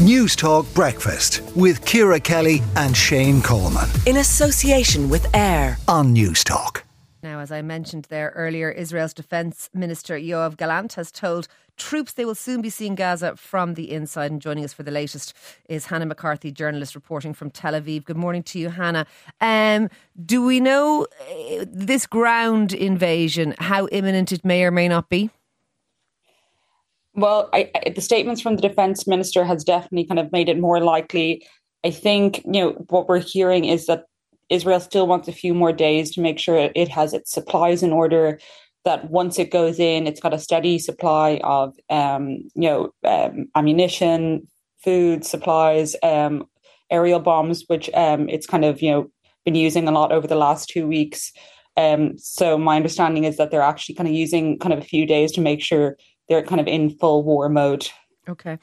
Newstalk Breakfast with Ciara Kelly and Shane Coleman. In association with AIR on Newstalk. Now, as I mentioned there earlier, Israel's Defence Minister Yoav Gallant has told troops they will soon be seeing Gaza from the inside. And joining us for the latest is Hannah McCarthy, journalist reporting from Tel Aviv. Good morning to you, Hannah. Um, do we know uh, this ground invasion, how imminent it may or may not be? Well, I, I, the statements from the defense minister has definitely kind of made it more likely. I think you know what we're hearing is that Israel still wants a few more days to make sure it has its supplies in order. That once it goes in, it's got a steady supply of um, you know um, ammunition, food supplies, um, aerial bombs, which um, it's kind of you know been using a lot over the last two weeks. Um, so my understanding is that they're actually kind of using kind of a few days to make sure they're kind of in full war mode. Okay.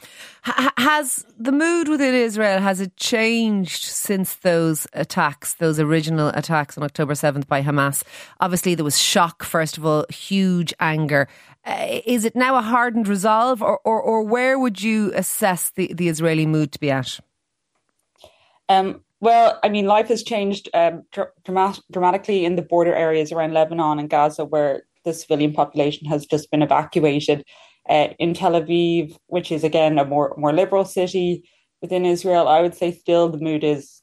H- has the mood within Israel has it changed since those attacks, those original attacks on October 7th by Hamas? Obviously there was shock first of all, huge anger. Uh, is it now a hardened resolve or, or, or where would you assess the, the Israeli mood to be at? Um, well, I mean, life has changed um, dra- dramatically in the border areas around Lebanon and Gaza, where the civilian population has just been evacuated. Uh, in Tel Aviv, which is again a more more liberal city within Israel, I would say still the mood is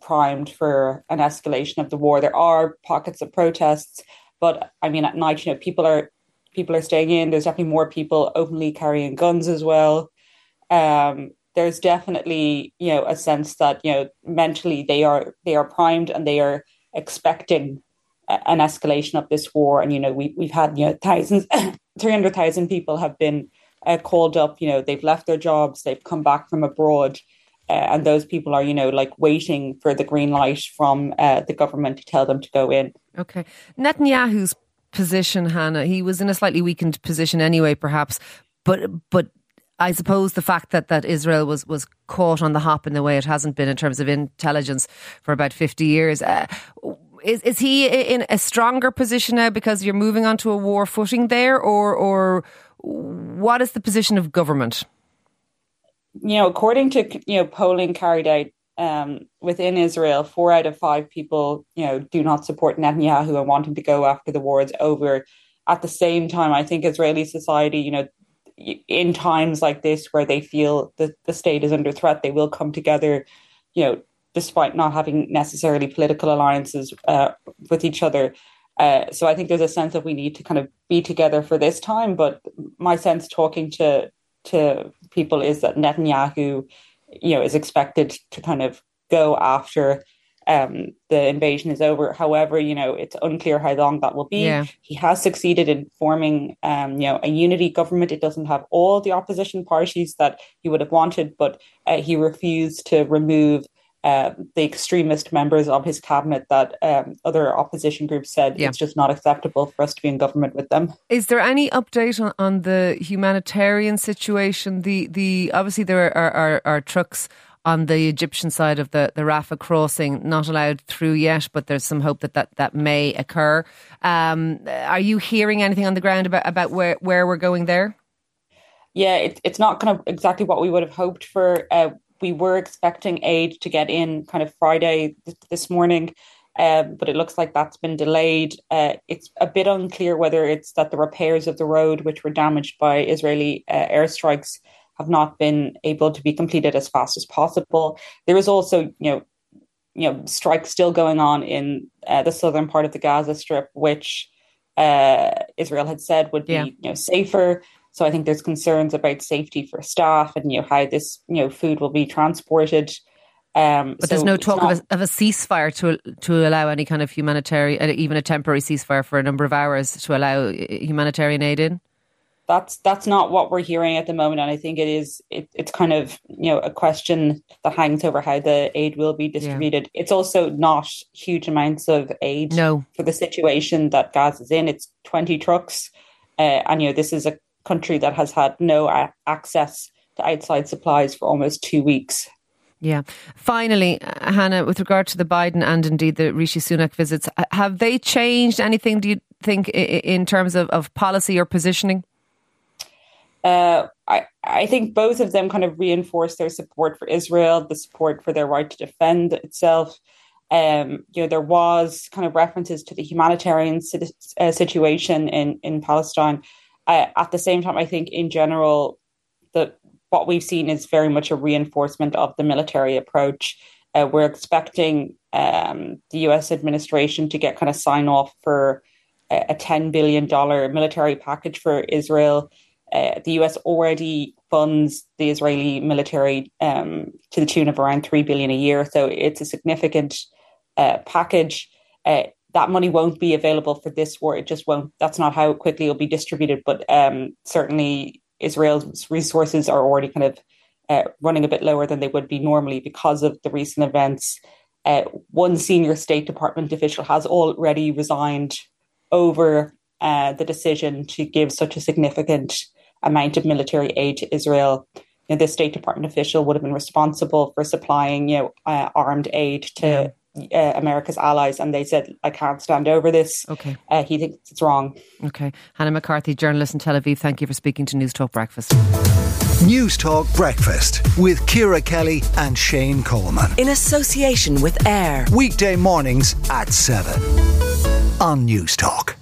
primed for an escalation of the war. There are pockets of protests, but I mean at night, you know, people are people are staying in. There's definitely more people openly carrying guns as well. Um, there's definitely you know a sense that you know mentally they are they are primed and they are expecting an escalation of this war. And, you know, we, we've had, you know, thousands, 300,000 people have been uh, called up, you know, they've left their jobs, they've come back from abroad. Uh, and those people are, you know, like waiting for the green light from uh, the government to tell them to go in. Okay. Netanyahu's position, Hannah, he was in a slightly weakened position anyway, perhaps. But, but I suppose the fact that, that Israel was, was caught on the hop in the way it hasn't been in terms of intelligence for about 50 years. Uh, is is he in a stronger position now because you're moving onto a war footing there, or or what is the position of government? You know, according to you know polling carried out um, within Israel, four out of five people you know do not support Netanyahu and want him to go after the war is over. At the same time, I think Israeli society, you know, in times like this where they feel that the state is under threat, they will come together, you know, despite not having necessarily political alliances uh, with each other. Uh, so I think there's a sense that we need to kind of be together for this time. But my sense, talking to to people, is that Netanyahu, you know, is expected to kind of go after um, the invasion is over. However, you know, it's unclear how long that will be. Yeah. He has succeeded in forming, um, you know, a unity government. It doesn't have all the opposition parties that he would have wanted, but uh, he refused to remove um, the extremist members of his cabinet that um, other opposition groups said yeah. it's just not acceptable for us to be in government with them. Is there any update on, on the humanitarian situation? The the obviously there are, are, are trucks on the Egyptian side of the, the Rafah crossing, not allowed through yet, but there's some hope that that, that may occur. Um, are you hearing anything on the ground about, about where, where we're going there? Yeah, it, it's not kind of exactly what we would have hoped for. Uh, we were expecting aid to get in kind of Friday th- this morning, um, but it looks like that's been delayed. Uh, it's a bit unclear whether it's that the repairs of the road, which were damaged by Israeli uh, airstrikes, have not been able to be completed as fast as possible. There is also, you know, you know, strikes still going on in uh, the southern part of the Gaza Strip, which uh, Israel had said would be, yeah. you know, safer. So I think there's concerns about safety for staff and you know how this you know food will be transported. Um, but so there's no talk not, of, a, of, a, ceasefire to to allow any kind of humanitarian, uh, even a temporary ceasefire for a number of hours to allow uh, humanitarian aid in. That's that's not what we're hearing at the moment, and I think it is it, it's kind of you know a question that hangs over how the aid will be distributed. Yeah. It's also not huge amounts of aid no. for the situation that Gaza is in. It's twenty trucks, uh, and you know this is a country that has had no a- access to outside supplies for almost two weeks. Yeah. Finally, uh, Hannah, with regard to the Biden and indeed the Rishi Sunak visits, have they changed anything, do you think, in terms of, of policy or positioning? uh, I, I think both of them kind of reinforce their support for Israel, the support for their right to defend itself. Um, you know, there was kind of references to the humanitarian uh, situation in in Palestine. At the same time, I think in general, the what we've seen is very much a reinforcement of the military approach. Uh, we're expecting um, the U.S. administration to get kind of sign off for a, a ten billion dollar military package for Israel. Uh, the US already funds the Israeli military um, to the tune of around three billion a year, so it's a significant uh, package. Uh, that money won't be available for this war. It just won't. That's not how quickly it'll be distributed. But um, certainly, Israel's resources are already kind of uh, running a bit lower than they would be normally because of the recent events. Uh, one senior State Department official has already resigned over uh, the decision to give such a significant amount of military aid to Israel. You know, the State Department official would have been responsible for supplying, you know, uh, armed aid to uh, America's allies, and they said, "I can't stand over this." Okay, uh, he thinks it's wrong. Okay, Hannah McCarthy, journalist in Tel Aviv. Thank you for speaking to Newstalk Breakfast. Newstalk Breakfast with Ciara Kelly and Shane Coleman in association with AIR weekday mornings at seven on Newstalk.